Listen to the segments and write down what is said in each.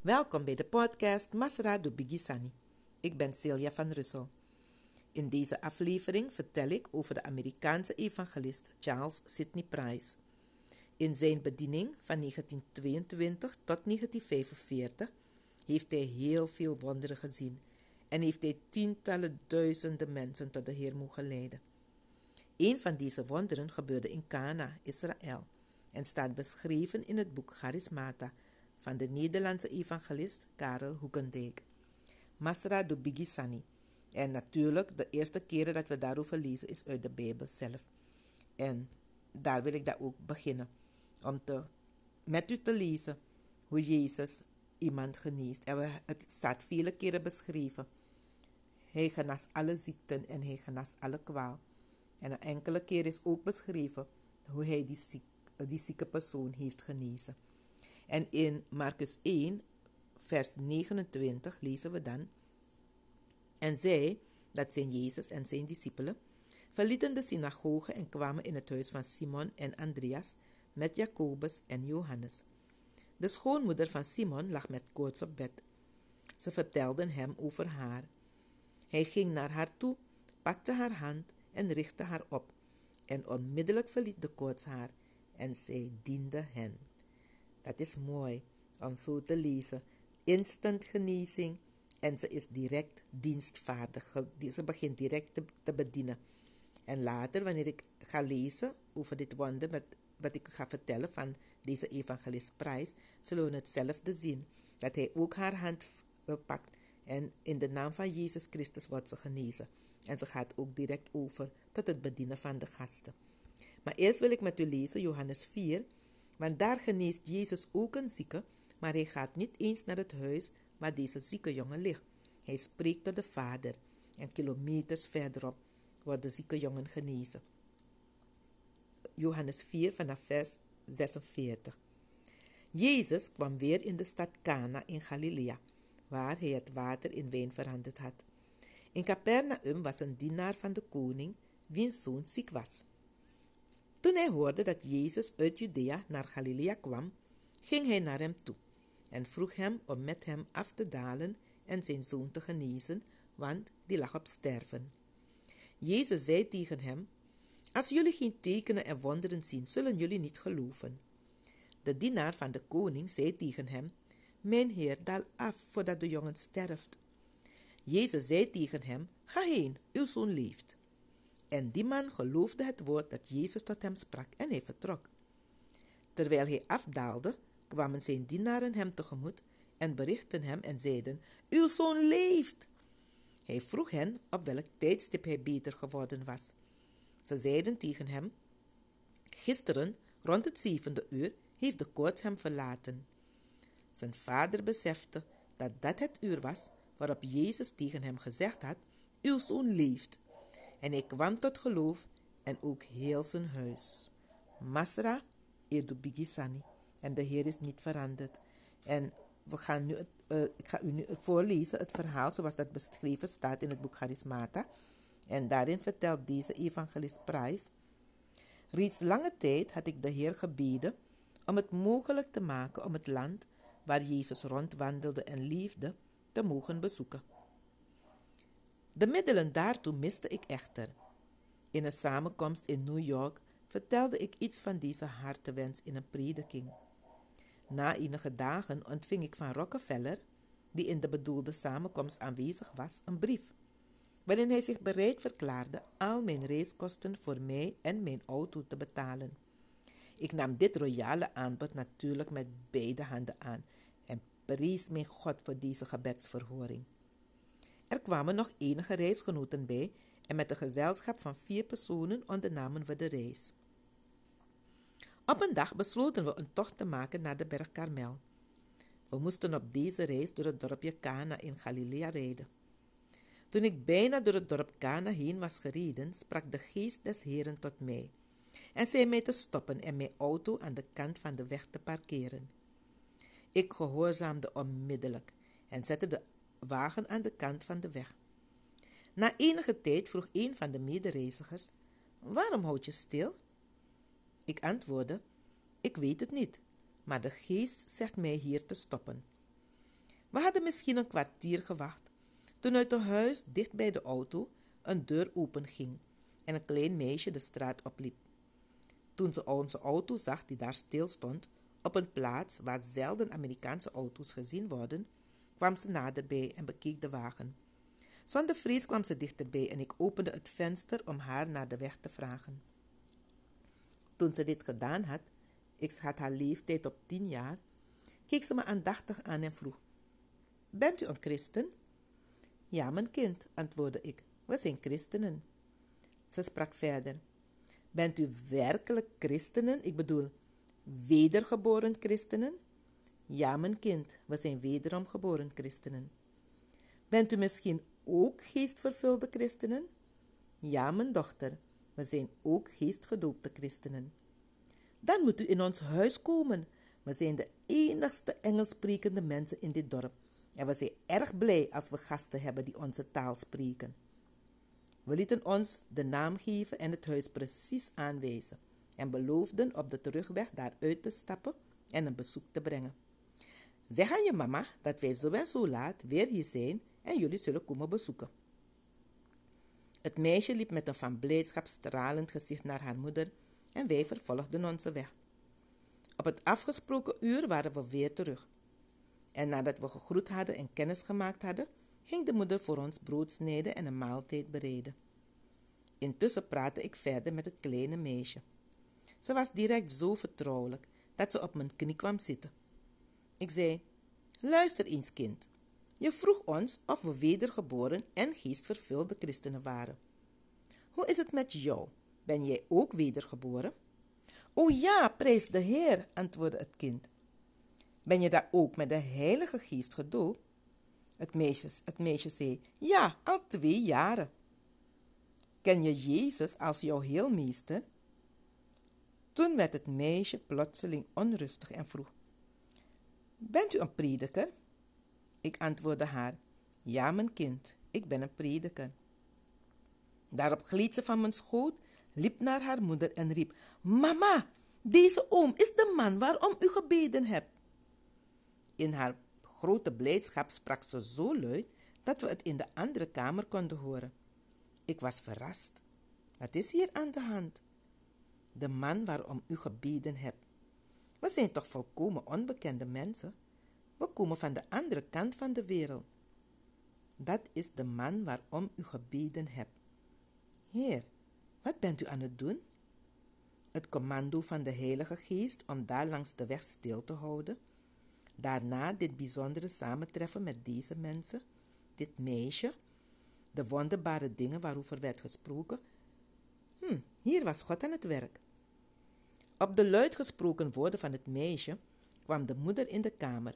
Welkom bij de podcast Masra do Bigisani. Ik ben Celia van Russel. In deze aflevering vertel ik over de Amerikaanse evangelist Charles Sidney Price. In zijn bediening van 1922 tot 1945 heeft hij heel veel wonderen gezien en heeft hij tientallen duizenden mensen tot de Heer mogen leiden. Een van deze wonderen gebeurde in Cana, Israël, en staat beschreven in het boek Charismata van de Nederlandse evangelist Karel Hoekendijk. Masra do Bigisani. En natuurlijk, de eerste keren dat we daarover lezen is uit de Bijbel zelf. En daar wil ik daar ook beginnen. Om te, met u te lezen hoe Jezus iemand geneest. En we, het staat vele keren beschreven. Hij genas alle ziekten en hij genas alle kwaal. En een enkele keer is ook beschreven hoe hij die, die zieke persoon heeft genezen. En in Marcus 1, vers 29 lezen we dan. En zij, dat zijn Jezus en zijn discipelen, verlieten de synagoge en kwamen in het huis van Simon en Andreas met Jacobus en Johannes. De schoonmoeder van Simon lag met koorts op bed. Ze vertelden hem over haar. Hij ging naar haar toe, pakte haar hand en richtte haar op. En onmiddellijk verliet de koorts haar en zij diende hen. Dat is mooi om zo te lezen. Instant genezing en ze is direct dienstvaardig. Ze begint direct te, bedienen. En later, wanneer ik ga lezen over dit wonder, met, wat ik ga vertellen van deze evangelist Prijs, zullen we hetzelfde zien. Dat hij ook haar hand pakt en in de naam van Jezus Christus wordt ze genezen. En ze gaat ook direct over tot het bedienen van de gasten. Maar eerst wil ik met u lezen Johannes 4, want daar geneest Jezus ook een zieke, maar hij gaat niet eens naar het huis waar deze zieke jongen ligt. Hij spreekt tot de vader en kilometers verderop wordt de zieke jongen genezen. Johannes 4 vanaf vers 46. Jezus kwam weer in de stad Cana in Galilea, waar hij het water in wijn veranderd had. In Capernaum was een dienaar van de koning, wiens zoon ziek was. Toen hij hoorde dat Jezus uit Judea naar Galilea kwam, ging hij naar hem toe en vroeg hem om met hem af te dalen en zijn zoon te genezen, want die lag op sterven. Jezus zei tegen hem: Als jullie geen tekenen en wonderen zien, zullen jullie niet geloven. De dienaar van de koning zei tegen hem: Mijn heer, daal af voordat de jongen sterft. Jezus zei tegen hem: Ga heen, uw zoon leeft. En die man geloofde het woord dat Jezus tot hem sprak en hij vertrok. Terwijl hij afdaalde, kwamen zijn dienaren hem tegemoet en berichtten hem en zeiden: Uw zoon leeft! Hij vroeg hen op welk tijdstip hij beter geworden was. Ze zeiden tegen hem: Gisteren, rond het zevende uur, heeft de koorts hem verlaten. Zijn vader besefte dat dat het uur was waarop Jezus tegen hem gezegd had: Uw zoon leeft. En hij kwam tot geloof en ook heel zijn huis. Masra Edu Bigisani. En de Heer is niet veranderd. En we gaan nu, uh, ik ga u nu voorlezen het verhaal zoals dat beschreven staat in het boek Charismata. En daarin vertelt deze evangelist Price. Reeds lange tijd had ik de Heer gebeden om het mogelijk te maken om het land waar Jezus rondwandelde en leefde te mogen bezoeken. De middelen daartoe miste ik echter. In een samenkomst in New York vertelde ik iets van deze hartewens in een prediking. Na enige dagen ontving ik van Rockefeller, die in de bedoelde samenkomst aanwezig was, een brief, waarin hij zich bereid verklaarde al mijn reiskosten voor mij en mijn auto te betalen. Ik nam dit royale aanbod natuurlijk met beide handen aan en prijs mijn God voor deze gebedsverhoring. Er kwamen nog enige reisgenoten bij en met een gezelschap van vier personen ondernamen we de reis. Op een dag besloten we een tocht te maken naar de berg Karmel. We moesten op deze reis door het dorpje Cana in Galilea rijden. Toen ik bijna door het dorp Cana heen was gereden, sprak de geest des Heren tot mij en zei mij te stoppen en mijn auto aan de kant van de weg te parkeren. Ik gehoorzaamde onmiddellijk en zette de wagen aan de kant van de weg. Na enige tijd vroeg een van de medereizigers: Waarom houd je stil? Ik antwoordde: Ik weet het niet, maar de geest zegt mij hier te stoppen. We hadden misschien een kwartier gewacht, toen uit het huis dicht bij de auto een deur openging en een klein meisje de straat opliep. Toen ze onze auto zag die daar stil stond, op een plaats waar zelden Amerikaanse auto's gezien worden, kwam ze naderbij en bekeek de wagen. Zonder vrees kwam ze dichterbij en ik opende het venster om haar naar de weg te vragen. Toen ze dit gedaan had, ik schat haar leeftijd op tien jaar, keek ze me aandachtig aan en vroeg: Bent u een christen? Ja, mijn kind, antwoordde ik. We zijn christenen. Ze sprak verder. Bent u werkelijk christenen? Ik bedoel, wedergeboren christenen? Ja, mijn kind, we zijn wederom geboren christenen. Bent u misschien ook geestvervulde christenen? Ja, mijn dochter, we zijn ook geestgedoopte christenen. Dan moet u in ons huis komen. We zijn de enigste Engels sprekende mensen in dit dorp. En we zijn erg blij als we gasten hebben die onze taal spreken. We lieten ons de naam geven en het huis precies aanwijzen en beloofden op de terugweg daaruit te stappen en een bezoek te brengen. Zeg aan je mama dat wij zo en zo laat weer hier zijn en jullie zullen komen bezoeken. Het meisje liep met een van blijdschap stralend gezicht naar haar moeder en wij vervolgden onze weg. Op het afgesproken uur waren we weer terug. En nadat we gegroet hadden en kennis gemaakt hadden, ging de moeder voor ons brood snijden en een maaltijd bereiden. Intussen praatte ik verder met het kleine meisje. Ze was direct zo vertrouwelijk dat ze op mijn knie kwam zitten. Ik zei: Luister eens, kind. Je vroeg ons of we wedergeboren en geestvervulde christenen waren. Hoe is het met jou? Ben jij ook wedergeboren? O ja, prijs de Heer, antwoordde het kind. Ben je daar ook met de Heilige Geest gedoopt? Het meisje, het meisje zei, ja, al twee jaren. Ken je Jezus als jouw heelmeester? Toen werd het meisje plotseling onrustig en vroeg, Bent u een prediker? Ik antwoordde haar, ja mijn kind, ik ben een prediker. Daarop gleed ze van mijn schoot, liep naar haar moeder en riep, Mama, deze oom is de man waarom u gebeden hebt. In haar grote blijdschap sprak ze zo luid dat we het in de andere kamer konden horen. Ik was verrast. Wat is hier aan de hand? De man waarom u gebeden hebt. We zijn toch volkomen onbekende mensen? We komen van de andere kant van de wereld. Dat is de man waarom u gebeden hebt. Heer, wat bent u aan het doen? Het commando van de Heilige Geest om daar langs de weg stil te houden Daarna dit bijzondere samentreffen met deze mensen, dit meisje, de wonderbare dingen waarover werd gesproken. Hm, hier was God aan het werk. Op de luid gesproken woorden van het meisje kwam de moeder in de kamer.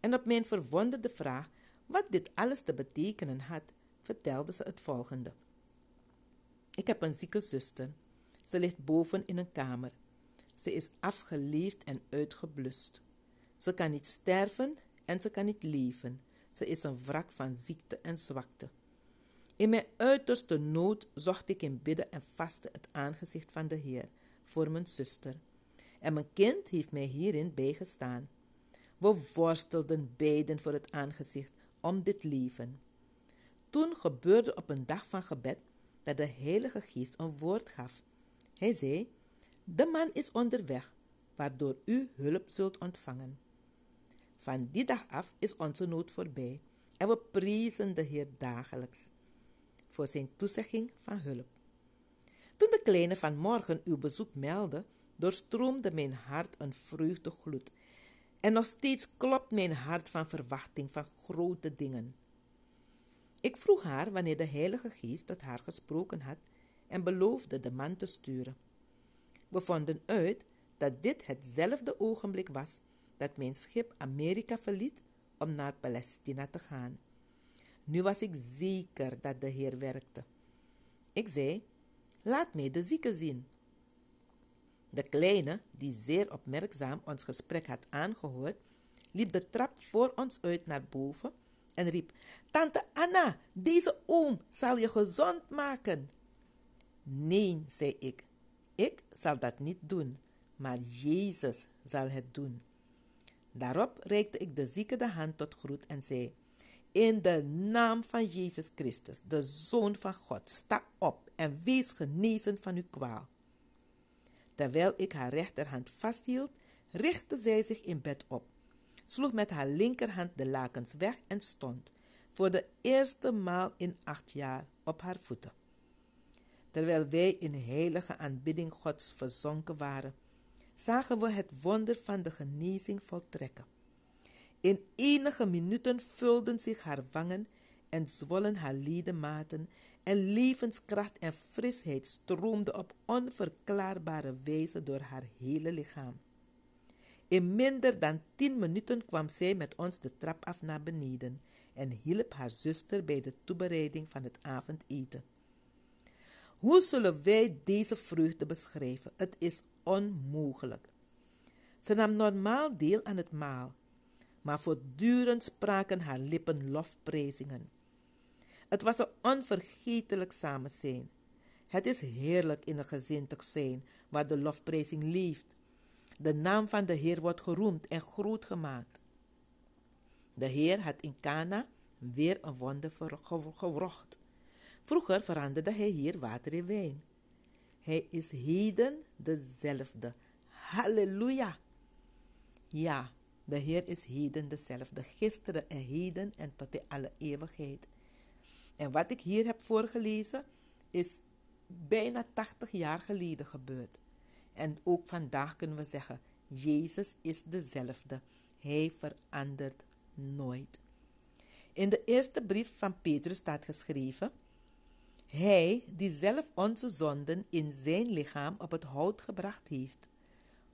En op mijn verwonderde vraag wat dit alles te betekenen had, vertelde ze het volgende. Ik heb een zieke zuster. Ze ligt boven in een kamer. Ze is afgeleefd en uitgeblust. Ze kan niet sterven en ze kan niet leven. Ze is een wrak van ziekte en zwakte. In mijn uiterste nood zocht ik in bidden en vasten het aangezicht van de Heer voor mijn zuster. En mijn kind heeft mij hierin bijgestaan. We worstelden beiden voor het aangezicht om dit leven. Toen gebeurde op een dag van gebed dat de Heilige Geest een woord gaf. Hij zei: De man is onderweg, waardoor u hulp zult ontvangen. Van die dag af is onze nood voorbij en we prezen de Heer dagelijks voor zijn toezegging van hulp. Toen de kleine van morgen uw bezoek meldde, doorstroomde mijn hart een vreugdegloed. En nog steeds klopt mijn hart van verwachting van grote dingen. Ik vroeg haar wanneer de Heilige Geest tot haar gesproken had en beloofde de man te sturen. We vonden uit dat dit hetzelfde ogenblik was dat mijn schip Amerika verliet om naar Palestina te gaan. Nu was ik zeker dat de Heer werkte. Ik zei: Laat mij de zieke zien. De kleine, die zeer opmerkzaam ons gesprek had aangehoord, liep de trap voor ons uit naar boven en riep: Tante Anna, deze oom zal je gezond maken. Nee, zei ik, ik zal dat niet doen, maar Jezus zal het doen. Daarop reikte ik de zieke de hand tot groet en zei: In de naam van Jezus Christus, de Zoon van God, sta op en wees genezen van uw kwaal. Terwijl ik haar rechterhand vasthield, richtte zij zich in bed op, sloeg met haar linkerhand de lakens weg en stond, voor de eerste maal in acht jaar, op haar voeten. Terwijl wij in heilige aanbidding Gods verzonken waren, zagen we het wonder van de genezing voltrekken. In enige minuten vulden zich haar wangen en zwollen haar ledematen en levenskracht en frisheid stroomde op onverklaarbare wijze door haar hele lichaam. In minder dan tien minuten kwam zij met ons de trap af naar beneden en hielp haar zuster bij de toebereiding van het avondeten. Hoe zullen wij deze vreugde beschrijven? Het is onmogelijk. Ze nam normaal deel aan het maal, maar voortdurend spraken haar lippen lofprijzingen. Het was een onvergetelijk samen zijn. Het is heerlijk in een gezin te zijn waar de lofprijzing leeft. De naam van de Heer wordt geroemd en groot gemaakt. De Heer had in Cana weer een wonder gewrocht. Vroeger veranderde hij hier water in wijn. Hij is heden dezelfde. Halleluja! Ja, de Heer is heden dezelfde, gisteren en heden en tot de alle eeuwigheid. En wat ik hier heb voorgelezen is bijna 80 jaar geleden gebeurd. En ook vandaag kunnen we zeggen, Jezus is dezelfde. Hij verandert nooit. In de eerste brief van Petrus staat geschreven: Hij die zelf onze zonden in zijn lichaam op het hout gebracht heeft,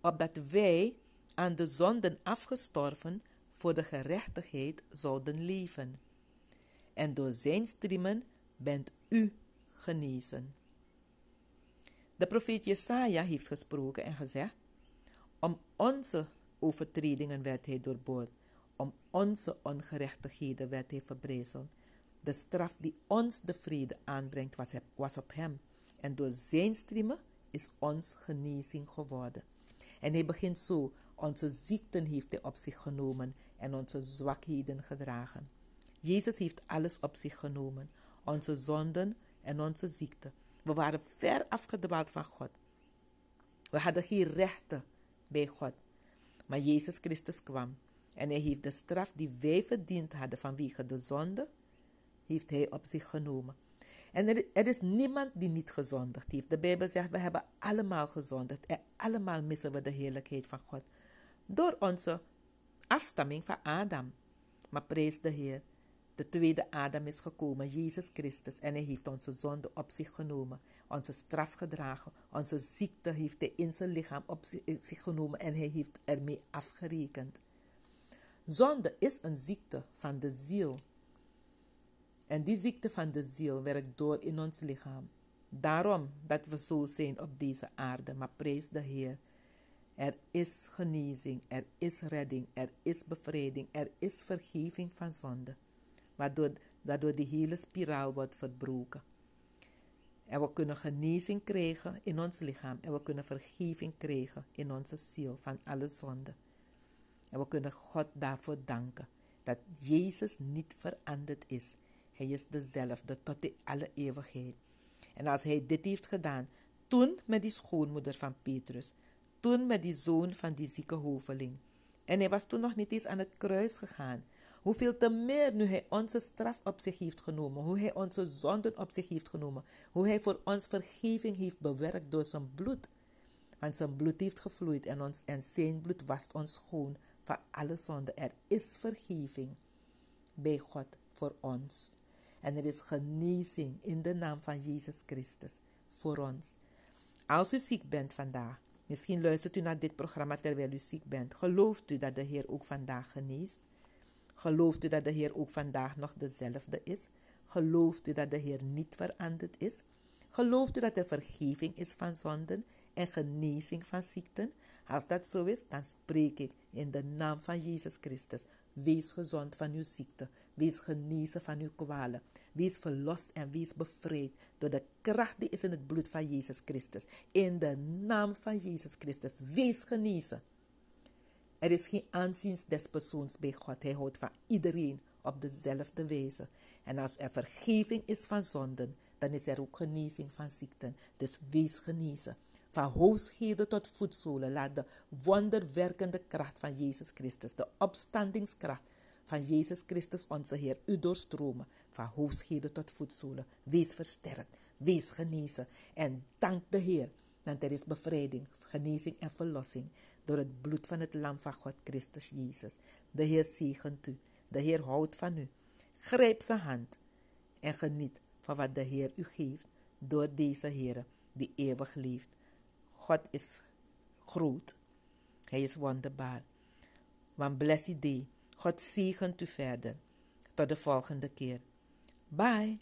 opdat wij aan de zonden afgestorven voor de gerechtigheid zouden leven. En door zijn striemen bent u genezen. De profeet Jesaja heeft gesproken en gezegd: Om onze overtredingen werd hij doorboord, om onze ongerechtigheden werd hij verbrezeld. De straf die ons de vrede aanbrengt was op hem. En door zijn striemen is ons genezing geworden. En hij begint zo: Onze ziekten heeft hij op zich genomen en onze zwakheden gedragen. Jezus heeft alles op zich genomen: onze zonden en onze ziekte. We waren ver afgedwaald van God. We hadden geen rechten bij God. Maar Jezus Christus kwam en hij heeft de straf die wij verdiend hadden vanwege de zonde, heeft hij op zich genomen. En er, is niemand die niet gezondigd heeft. De Bijbel zegt, we hebben allemaal gezondigd en allemaal missen we de heerlijkheid van God. Door onze afstamming van Adam. Maar prijs de Heer. De tweede Adam is gekomen, Jezus Christus, en hij heeft onze zonde op zich genomen, onze straf gedragen, onze ziekte heeft hij in zijn lichaam op zich genomen en hij heeft ermee afgerekend. Zonde is een ziekte van de ziel. En die ziekte van de ziel werkt door in ons lichaam. Daarom dat we zo zijn op deze aarde, maar prijs de Heer. Er is genezing, er is redding, er is bevrijding, er is vergeving van zonde waardoor, waardoor die hele spiraal wordt verbroken. En we kunnen genezing krijgen in ons lichaam en we kunnen vergeving krijgen in onze ziel van alle zonden. En we kunnen God daarvoor danken dat Jezus niet veranderd is. Hij is dezelfde tot de alle eeuwigheid. En als hij dit heeft gedaan, toen met die schoonmoeder van Petrus, toen met die zoon van die zieke hoveling. En hij was toen nog niet eens aan het kruis gegaan. Hoeveel te meer nu Hij onze straf op zich heeft genomen. Hoe Hij onze zonden op zich heeft genomen. Hoe Hij voor ons vergeving heeft bewerkt door zijn bloed. Want zijn bloed heeft gevloeid en, ons, en zijn bloed wast ons schoon van alle zonden. Er is vergeving bij God voor ons. En er is genezing in de naam van Jezus Christus voor ons. Als u ziek bent vandaag, misschien luistert u naar dit programma terwijl u ziek bent, gelooft u dat de Heer ook vandaag geneest? Gelooft u dat de Heer ook vandaag nog dezelfde is? Gelooft u dat de Heer niet veranderd is? Gelooft u dat er vergeving is van zonden en genezing van ziekten? Als dat zo is, dan spreek ik in de naam van Jezus Christus. Wees gezond van uw ziekte. Wees genezen van uw kwalen. Wees verlost en wees bevrijd door de kracht die is in het bloed van Jezus Christus. In de naam van Jezus Christus. Wees genezen. Er is geen aanzien des persoons bij God. Hij houdt van iedereen op dezelfde wijze. En als er vergeving is van zonden, dan is er ook genezing van ziekten. Dus wees genezen. Van hoofdheden tot voetzolen laat de wonderwerkende kracht van Jezus Christus, de opstandingskracht van Jezus Christus onze Heer, u doorstromen. Van hoofdheden tot voetzolen. Wees versterkt, wees genezen en dank de Heer, want er is bevrijding, genezing en verlossing door het bloed van het lam van God Christus Jezus. De Heer zegent u, de Heer houdt van u. Grijp zijn hand en geniet van wat de Heer u geeft door deze Heer die eeuwig leeft. God is groot. Hij is wonderbaar. Want blessed day. God zegent u verder. Tot de volgende keer. Bye.